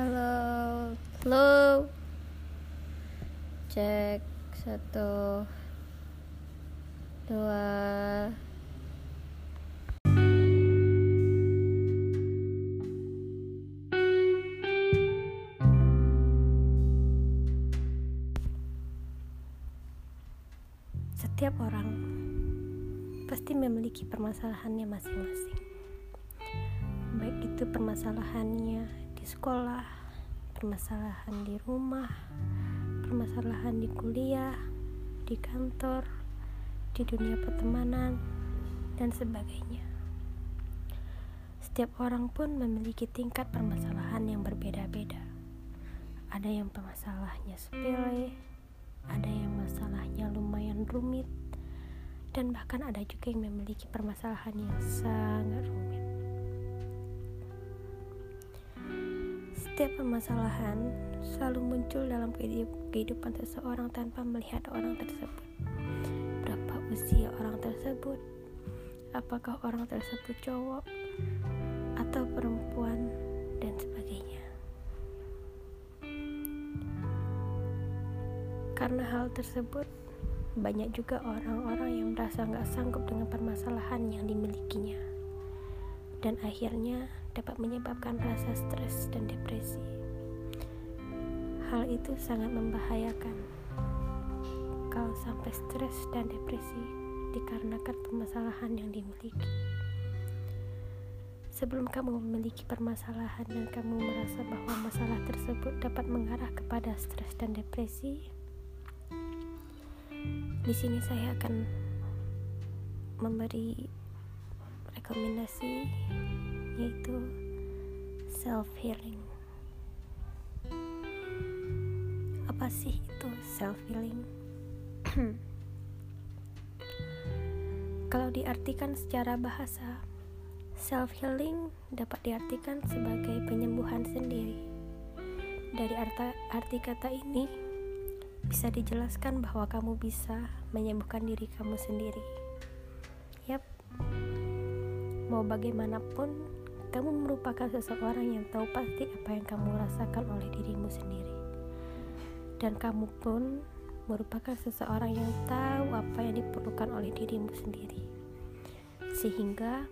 Halo, halo. Cek satu, dua. Setiap orang pasti memiliki permasalahannya masing-masing. Baik itu permasalahannya sekolah, permasalahan di rumah, permasalahan di kuliah, di kantor, di dunia pertemanan, dan sebagainya. Setiap orang pun memiliki tingkat permasalahan yang berbeda-beda. Ada yang permasalahannya sepele, ada yang masalahnya lumayan rumit, dan bahkan ada juga yang memiliki permasalahan yang sangat rumit. Setiap permasalahan selalu muncul dalam kehidupan seseorang tanpa melihat orang tersebut. Berapa usia orang tersebut? Apakah orang tersebut cowok atau perempuan dan sebagainya. Karena hal tersebut, banyak juga orang-orang yang merasa nggak sanggup dengan permasalahan yang dimilikinya, dan akhirnya dapat menyebabkan rasa stres dan depresi. Hal itu sangat membahayakan kalau sampai stres dan depresi dikarenakan permasalahan yang dimiliki. Sebelum kamu memiliki permasalahan dan kamu merasa bahwa masalah tersebut dapat mengarah kepada stres dan depresi, di sini saya akan memberi rekomendasi yaitu self healing. Apa sih itu self healing? Kalau diartikan secara bahasa, self healing dapat diartikan sebagai penyembuhan sendiri. Dari arti, arti kata ini, bisa dijelaskan bahwa kamu bisa menyembuhkan diri kamu sendiri. Yap, mau bagaimanapun, kamu merupakan seseorang yang tahu pasti apa yang kamu rasakan oleh dirimu sendiri, dan kamu pun merupakan seseorang yang tahu apa yang diperlukan oleh dirimu sendiri, sehingga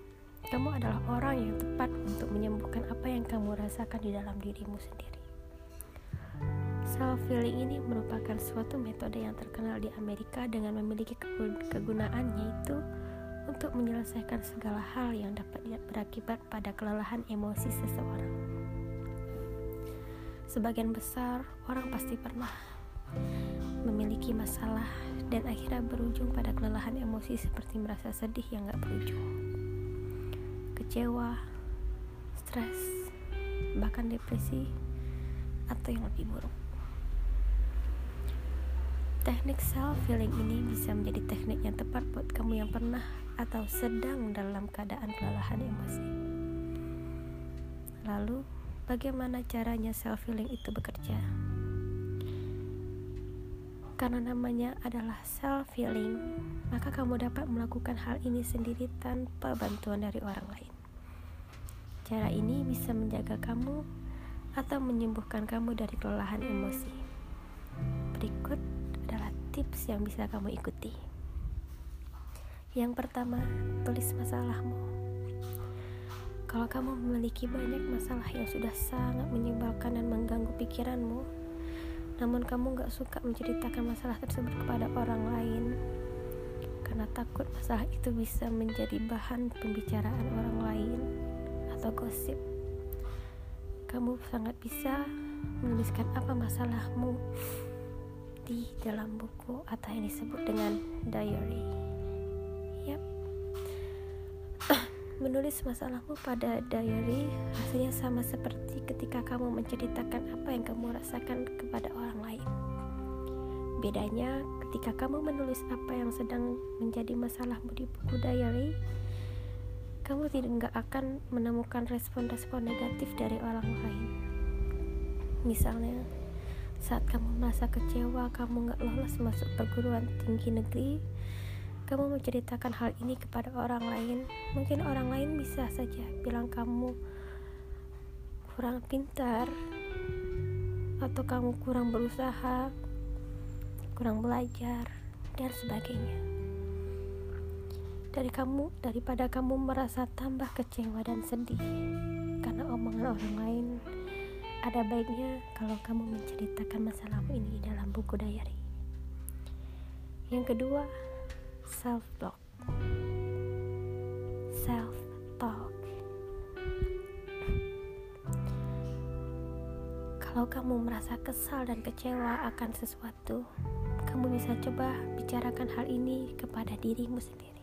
kamu adalah orang yang tepat untuk menyembuhkan apa yang kamu rasakan di dalam dirimu sendiri. Self healing ini merupakan suatu metode yang terkenal di Amerika dengan memiliki kegunaan yaitu untuk menyelesaikan segala hal yang dapat berakibat pada kelelahan emosi seseorang. Sebagian besar orang pasti pernah memiliki masalah dan akhirnya berujung pada kelelahan emosi seperti merasa sedih yang gak berujung, kecewa, stres, bahkan depresi, atau yang lebih buruk. Teknik self healing ini bisa menjadi teknik yang tepat buat kamu yang pernah atau sedang dalam keadaan kelelahan emosi. Lalu, bagaimana caranya self healing itu bekerja? Karena namanya adalah self healing, maka kamu dapat melakukan hal ini sendiri tanpa bantuan dari orang lain. Cara ini bisa menjaga kamu atau menyembuhkan kamu dari kelelahan emosi. Berikut adalah tips yang bisa kamu ikuti. Yang pertama, tulis masalahmu. Kalau kamu memiliki banyak masalah yang sudah sangat menyebalkan dan mengganggu pikiranmu, namun kamu gak suka menceritakan masalah tersebut kepada orang lain, karena takut masalah itu bisa menjadi bahan pembicaraan orang lain atau gosip. Kamu sangat bisa menuliskan apa masalahmu di dalam buku atau yang disebut dengan diary. Menulis masalahmu pada diary hasilnya sama seperti ketika kamu menceritakan apa yang kamu rasakan kepada orang lain. Bedanya ketika kamu menulis apa yang sedang menjadi masalahmu di buku diary, kamu tidak akan menemukan respon-respon negatif dari orang lain. Misalnya, saat kamu merasa kecewa, kamu gak lolos masuk perguruan tinggi negeri, kamu menceritakan hal ini kepada orang lain. Mungkin orang lain bisa saja bilang kamu kurang pintar, atau kamu kurang berusaha, kurang belajar, dan sebagainya. Dari kamu, daripada kamu merasa tambah kecewa dan sedih karena omongan orang lain, ada baiknya kalau kamu menceritakan masalahmu ini dalam buku diary. Yang kedua, self talk. Self talk. Kalau kamu merasa kesal dan kecewa akan sesuatu, kamu bisa coba bicarakan hal ini kepada dirimu sendiri.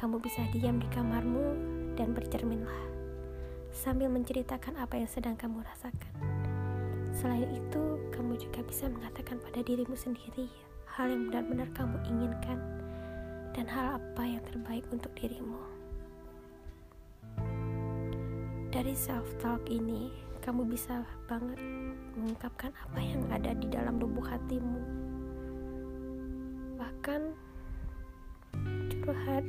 Kamu bisa diam di kamarmu dan bercerminlah sambil menceritakan apa yang sedang kamu rasakan. Selain itu, kamu juga bisa mengatakan pada dirimu sendiri hal yang benar-benar kamu inginkan dan hal apa yang terbaik untuk dirimu. Dari self-talk ini, kamu bisa banget mengungkapkan apa yang ada di dalam lubuk hatimu. Bahkan curhat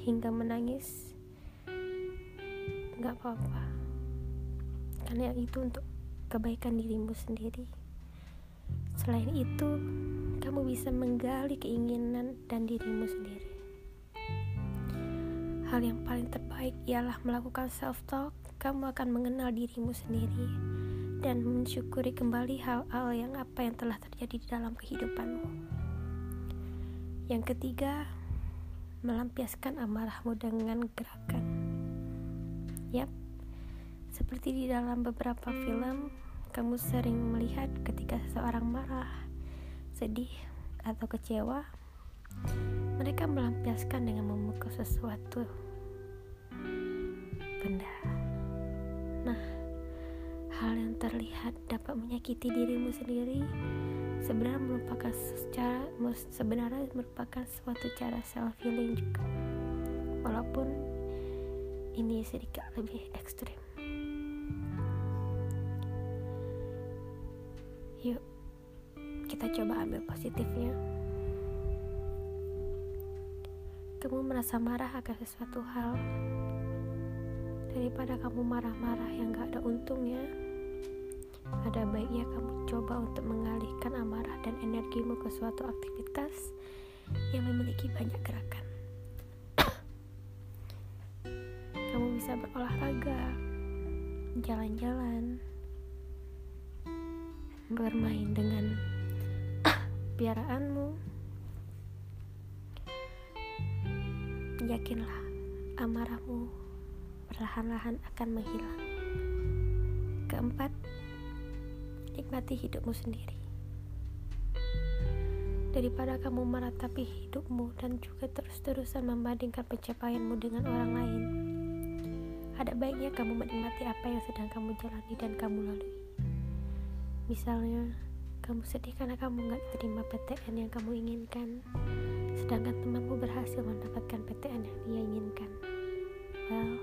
hingga menangis nggak apa-apa karena itu untuk kebaikan dirimu sendiri selain itu kamu bisa menggali keinginan dan dirimu sendiri. Hal yang paling terbaik ialah melakukan self talk kamu akan mengenal dirimu sendiri dan mensyukuri kembali hal-hal yang apa yang telah terjadi di dalam kehidupanmu. Yang ketiga melampiaskan amarahmu dengan gerakan. Yap, seperti di dalam beberapa film, kamu sering melihat ketika seseorang marah, sedih, atau kecewa, mereka melampiaskan dengan memukul sesuatu benda. Nah, hal yang terlihat dapat menyakiti dirimu sendiri sebenarnya merupakan secara sebenarnya merupakan suatu cara self healing juga. Walaupun ini sedikit lebih ekstrim. Yuk, kita coba ambil positifnya. Kamu merasa marah akan sesuatu hal daripada kamu marah-marah yang gak ada untungnya. Ada baiknya kamu coba untuk mengalihkan amarah dan energimu ke suatu aktivitas yang memiliki banyak gerakan. bisa berolahraga, jalan-jalan, bermain dengan piaraanmu. Yakinlah, amarahmu perlahan-lahan akan menghilang. Keempat, nikmati hidupmu sendiri. Daripada kamu meratapi hidupmu dan juga terus-terusan membandingkan pencapaianmu dengan orang lain, ada baiknya kamu menikmati apa yang sedang kamu jalani dan kamu lalui. Misalnya, kamu sedih karena kamu gak terima PTN yang kamu inginkan, sedangkan temanmu berhasil mendapatkan PTN yang dia inginkan. Well,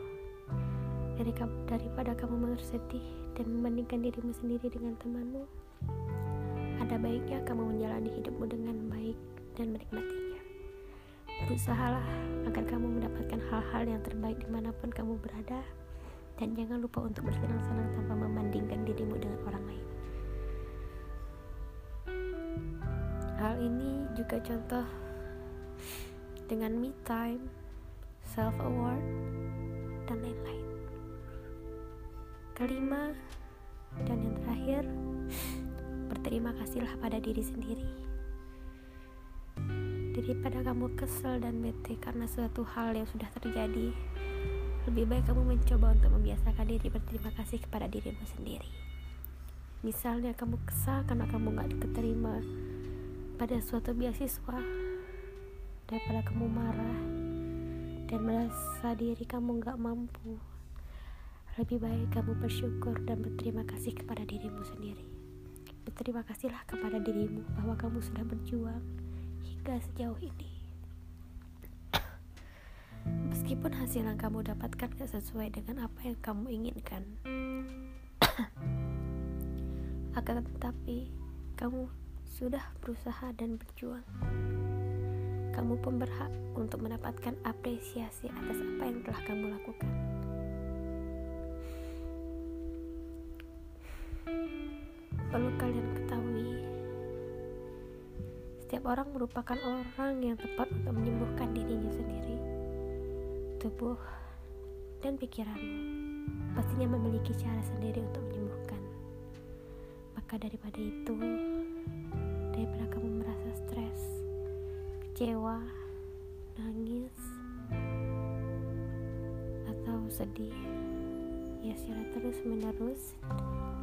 dari kamu, daripada kamu bersedih dan membandingkan dirimu sendiri dengan temanmu, ada baiknya kamu menjalani hidupmu dengan baik dan menikmatinya. Berusahalah agar kamu mendapatkan hal-hal yang terbaik di mana pun kamu berada dan jangan lupa untuk bersenang-senang tanpa membandingkan dirimu dengan orang lain. Hal ini juga contoh dengan me time, self award, dan lain-lain. Kelima dan yang terakhir, berterima kasihlah pada diri sendiri daripada kamu kesel dan bete karena suatu hal yang sudah terjadi lebih baik kamu mencoba untuk membiasakan diri berterima kasih kepada dirimu sendiri misalnya kamu kesal karena kamu gak keterima pada suatu beasiswa daripada kamu marah dan merasa diri kamu gak mampu lebih baik kamu bersyukur dan berterima kasih kepada dirimu sendiri berterima kasihlah kepada dirimu bahwa kamu sudah berjuang hingga sejauh ini. Meskipun hasil yang kamu dapatkan gak sesuai dengan apa yang kamu inginkan, akan tetapi kamu sudah berusaha dan berjuang. Kamu pun berhak untuk mendapatkan apresiasi atas apa yang telah kamu lakukan. perlu kalian ketahui, setiap orang merupakan orang yang tepat untuk menyembuhkan dirinya sendiri. Tubuh dan pikiranmu pastinya memiliki cara sendiri untuk menyembuhkan. Maka daripada itu, kecewa, nangis, atau sedih, ya secara terus menerus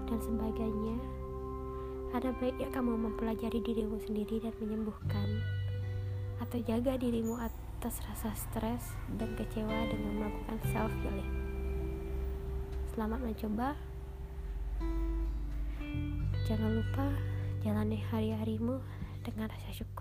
dan sebagainya. Ada baiknya kamu mempelajari dirimu sendiri dan menyembuhkan atau jaga dirimu atas rasa stres dan kecewa dengan melakukan self healing selamat mencoba. Jangan lupa jalani hari-harimu dengan rasa syukur